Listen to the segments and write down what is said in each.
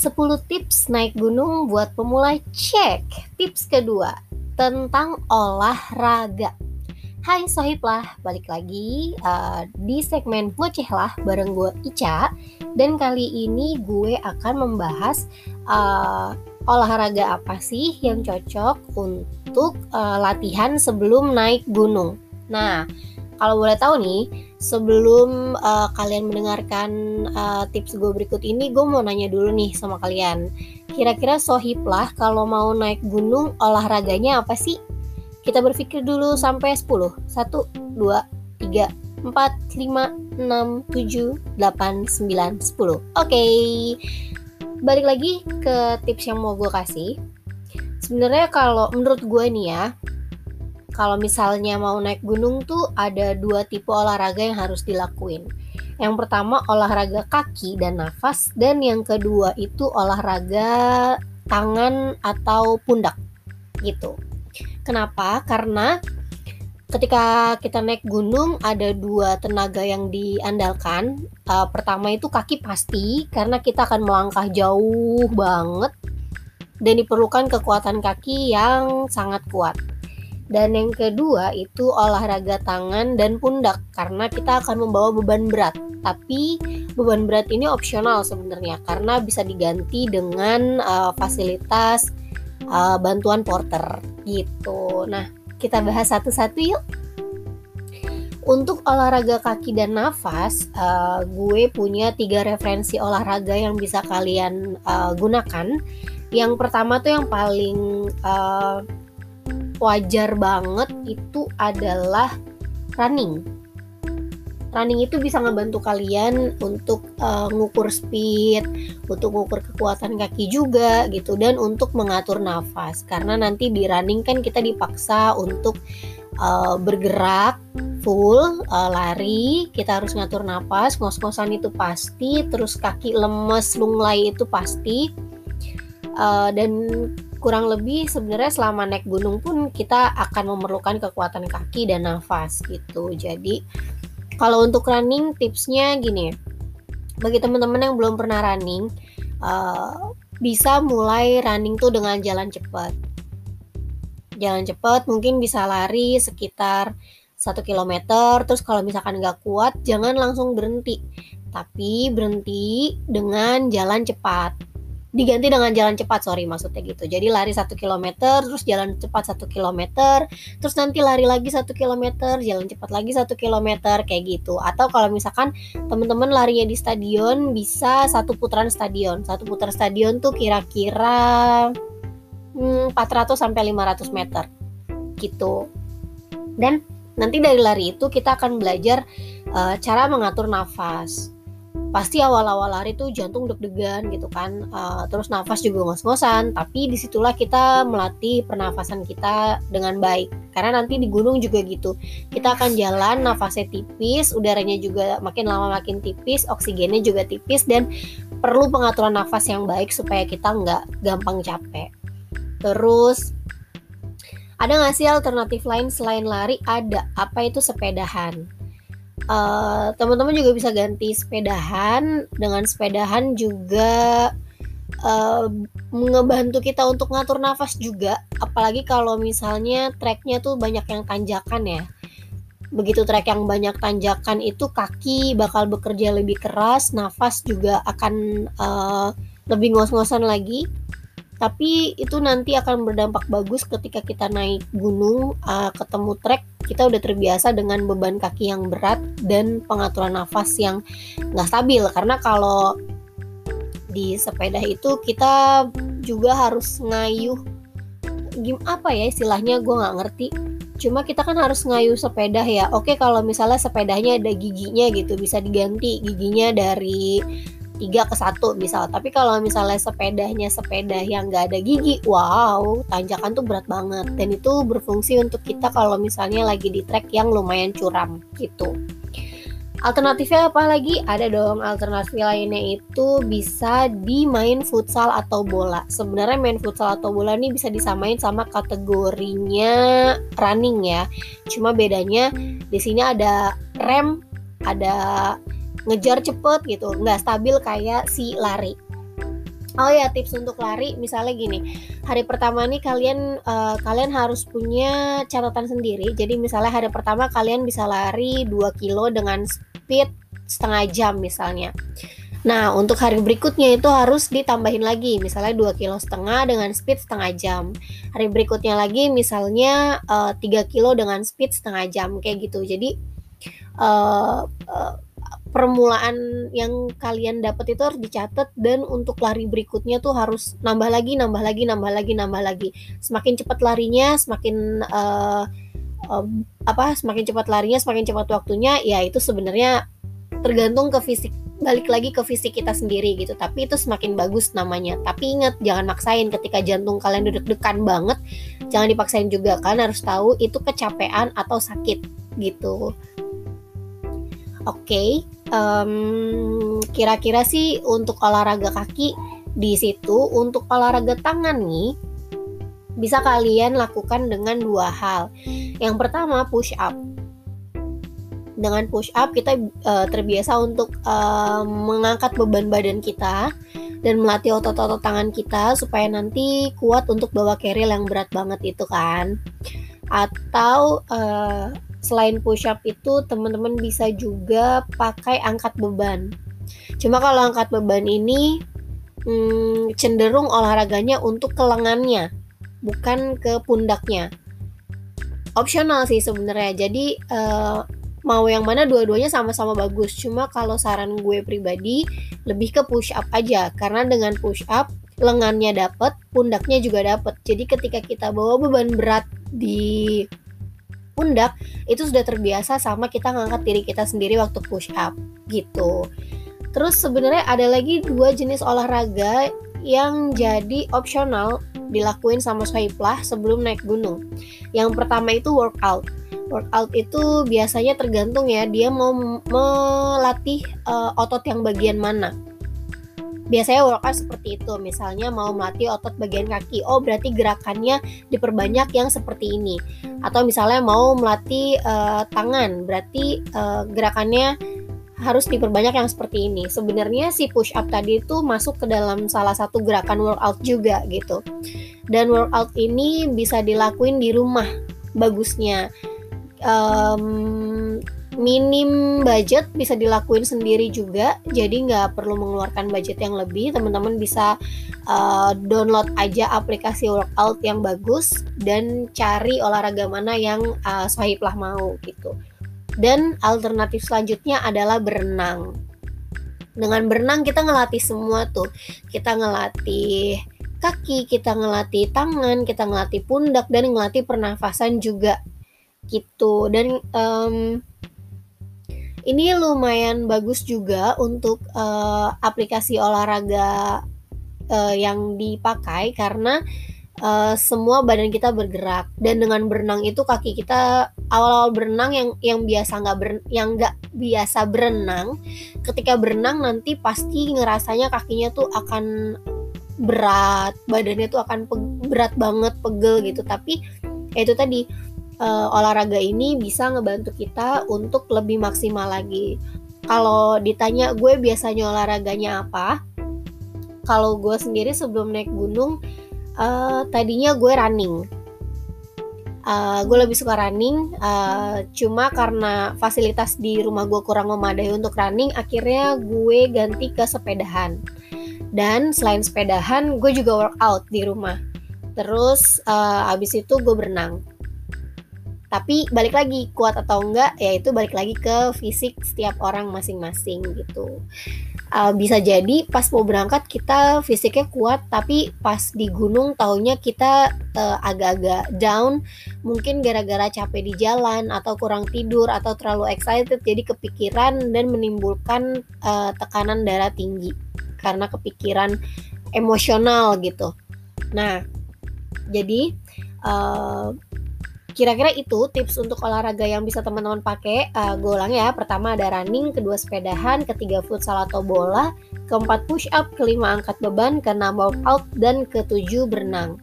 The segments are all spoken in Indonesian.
10 tips naik gunung buat pemula cek. Tips kedua tentang olahraga. Hai Sohib balik lagi uh, di segmen Ngoceh lah bareng gue Ica Dan kali ini gue akan membahas uh, olahraga apa sih yang cocok untuk uh, latihan sebelum naik gunung Nah, kalau boleh tahu nih, sebelum uh, kalian mendengarkan uh, tips gue berikut ini, gue mau nanya dulu nih sama kalian. Kira-kira sohib lah kalau mau naik gunung olahraganya apa sih? Kita berpikir dulu sampai 10. 1, 2, 3, 4, 5, 6, 7, 8, 9, 10. Oke. Okay. Balik lagi ke tips yang mau gue kasih. Sebenarnya kalau menurut gue nih ya, kalau misalnya mau naik gunung tuh ada dua tipe olahraga yang harus dilakuin. Yang pertama olahraga kaki dan nafas dan yang kedua itu olahraga tangan atau pundak gitu. Kenapa? Karena ketika kita naik gunung ada dua tenaga yang diandalkan. Uh, pertama itu kaki pasti karena kita akan melangkah jauh banget dan diperlukan kekuatan kaki yang sangat kuat. Dan yang kedua itu olahraga tangan dan pundak karena kita akan membawa beban berat. Tapi beban berat ini opsional sebenarnya karena bisa diganti dengan uh, fasilitas uh, bantuan porter gitu. Nah, kita bahas satu-satu yuk. Untuk olahraga kaki dan nafas, uh, gue punya tiga referensi olahraga yang bisa kalian uh, gunakan. Yang pertama tuh yang paling uh, wajar banget itu adalah running. Running itu bisa ngebantu kalian untuk uh, ngukur speed, untuk ngukur kekuatan kaki juga gitu dan untuk mengatur nafas. Karena nanti di running kan kita dipaksa untuk uh, bergerak full uh, lari, kita harus ngatur nafas, ngos-ngosan itu pasti, terus kaki lemes, lunglai itu pasti. Uh, dan kurang lebih sebenarnya selama naik gunung pun kita akan memerlukan kekuatan kaki dan nafas gitu. Jadi kalau untuk running tipsnya gini, bagi teman-teman yang belum pernah running, uh, bisa mulai running tuh dengan jalan cepat. Jalan cepat mungkin bisa lari sekitar satu kilometer. Terus kalau misalkan nggak kuat, jangan langsung berhenti, tapi berhenti dengan jalan cepat diganti dengan jalan cepat sorry maksudnya gitu. Jadi lari satu kilometer terus jalan cepat satu kilometer terus nanti lari lagi satu kilometer jalan cepat lagi satu kilometer kayak gitu. Atau kalau misalkan teman-teman larinya di stadion bisa satu putaran stadion. Satu putaran stadion tuh kira-kira hmm, 400 sampai 500 meter gitu. Dan nanti dari lari itu kita akan belajar uh, cara mengatur nafas pasti awal-awal lari tuh jantung deg-degan gitu kan uh, terus nafas juga ngos-ngosan tapi di situlah kita melatih pernafasan kita dengan baik. Karena nanti di gunung juga gitu kita akan jalan nafasnya tipis udaranya juga makin lama makin tipis oksigennya juga tipis dan perlu pengaturan nafas yang baik supaya kita nggak gampang capek. Terus ada nggak sih alternatif lain selain lari? Ada. Apa itu sepedahan uh, teman-teman juga bisa ganti sepedahan dengan sepedahan juga uh, ngebantu kita untuk ngatur nafas juga. Apalagi kalau misalnya treknya tuh banyak yang tanjakan ya. Begitu trek yang banyak tanjakan itu kaki bakal bekerja lebih keras nafas juga akan uh, lebih ngos-ngosan lagi. Tapi itu nanti akan berdampak bagus ketika kita naik gunung uh, ketemu trek kita udah terbiasa dengan beban kaki yang berat dan pengaturan nafas yang nggak stabil. Karena kalau di sepeda itu kita juga harus ngayuh gim apa ya istilahnya gue nggak ngerti. Cuma kita kan harus ngayuh sepeda ya. Oke kalau misalnya sepedanya ada giginya gitu bisa diganti giginya dari tiga ke satu misal tapi kalau misalnya sepedanya sepeda yang nggak ada gigi wow tanjakan tuh berat banget dan itu berfungsi untuk kita kalau misalnya lagi di trek yang lumayan curam gitu Alternatifnya apa lagi? Ada dong alternatif lainnya itu bisa dimain futsal atau bola. Sebenarnya main futsal atau bola ini bisa disamain sama kategorinya running ya. Cuma bedanya di sini ada rem, ada ngejar cepet gitu nggak stabil kayak si lari Oh ya tips untuk lari misalnya gini hari pertama nih kalian uh, kalian harus punya catatan sendiri jadi misalnya hari pertama kalian bisa lari 2 kilo dengan speed setengah jam misalnya Nah, untuk hari berikutnya itu harus ditambahin lagi, misalnya 2 kilo setengah dengan speed setengah jam. Hari berikutnya lagi misalnya uh, eh, 3 kilo dengan speed setengah jam, kayak gitu. Jadi, uh, uh, permulaan yang kalian dapat itu harus dicatat dan untuk lari berikutnya tuh harus nambah lagi, nambah lagi, nambah lagi, nambah lagi. Semakin cepat larinya, semakin uh, uh, apa? Semakin cepat larinya, semakin cepat waktunya. Ya itu sebenarnya tergantung ke fisik balik lagi ke fisik kita sendiri gitu tapi itu semakin bagus namanya tapi ingat jangan maksain ketika jantung kalian duduk-dekan banget jangan dipaksain juga kalian harus tahu itu kecapean atau sakit gitu oke okay, um, kira-kira sih untuk olahraga kaki di situ untuk olahraga tangan nih bisa kalian lakukan dengan dua hal. Yang pertama push up. Dengan push up kita uh, terbiasa untuk uh, mengangkat beban badan kita dan melatih otot-otot tangan kita supaya nanti kuat untuk bawa carry yang berat banget itu kan. Atau uh, selain push up itu teman-teman bisa juga pakai angkat beban. Cuma kalau angkat beban ini hmm, cenderung olahraganya untuk ke lengannya bukan ke pundaknya. Opsional sih sebenarnya. Jadi uh, mau yang mana dua-duanya sama-sama bagus. Cuma kalau saran gue pribadi lebih ke push up aja. Karena dengan push up lengannya dapet pundaknya juga dapet. Jadi ketika kita bawa beban berat di pundak itu sudah terbiasa sama kita ngangkat diri kita sendiri waktu push up gitu. Terus sebenarnya ada lagi dua jenis olahraga yang jadi opsional dilakuin sama Sohiblah sebelum naik gunung. Yang pertama itu workout. Workout itu biasanya tergantung ya dia mau melatih uh, otot yang bagian mana biasanya workout seperti itu. Misalnya mau melatih otot bagian kaki. Oh berarti gerakannya diperbanyak yang seperti ini. Atau misalnya mau melatih uh, tangan. Berarti uh, gerakannya harus diperbanyak yang seperti ini. Sebenarnya si push up tadi itu masuk ke dalam salah satu gerakan workout juga gitu. Dan workout ini bisa dilakuin di rumah bagusnya. Um, minim budget bisa dilakuin sendiri juga. Jadi nggak perlu mengeluarkan budget yang lebih. Teman-teman bisa uh, download aja aplikasi workout yang bagus dan cari olahraga mana yang uh, lah mau gitu. Dan alternatif selanjutnya adalah berenang. Dengan berenang kita ngelatih semua tuh. Kita ngelatih kaki kita ngelatih tangan kita ngelatih pundak dan ngelatih pernafasan juga. Gitu. Dan um, ini lumayan bagus juga untuk uh, aplikasi olahraga uh, yang dipakai karena uh, semua badan kita bergerak. Dan dengan berenang itu kaki kita awal-awal berenang yang yang biasa nggak ber, yang nggak biasa berenang ketika berenang nanti pasti ngerasanya kakinya tuh akan berat badannya tuh akan berat banget pegel gitu. Tapi ya itu tadi uh, olahraga ini bisa ngebantu kita untuk lebih maksimal lagi. Kalau ditanya gue biasanya olahraganya apa? Kalau gue sendiri sebelum naik gunung, uh, tadinya gue running. Uh, gue lebih suka running, uh, cuma karena fasilitas di rumah gue kurang memadai untuk running, akhirnya gue ganti ke sepedahan. Dan selain sepedahan, gue juga workout di rumah. Terus uh, abis itu gue berenang tapi balik lagi kuat atau enggak ya itu balik lagi ke fisik setiap orang masing-masing gitu. Uh, bisa jadi pas mau berangkat kita fisiknya kuat tapi pas di gunung taunya kita uh, agak-agak down. Mungkin gara-gara capek di jalan atau kurang tidur atau terlalu excited jadi kepikiran dan menimbulkan uh, tekanan darah tinggi. Karena kepikiran emosional gitu. Nah jadi uh, Kira-kira itu tips untuk olahraga yang bisa teman-teman pakai. Uh, gue ulang ya. Pertama ada running, kedua sepedahan, ketiga futsal atau bola, keempat push up, kelima angkat beban, keenam workout, dan ketujuh berenang.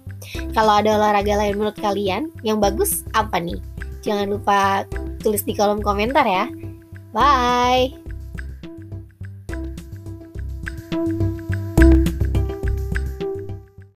Kalau ada olahraga lain menurut kalian yang bagus apa nih? Jangan lupa tulis di kolom komentar ya. Bye.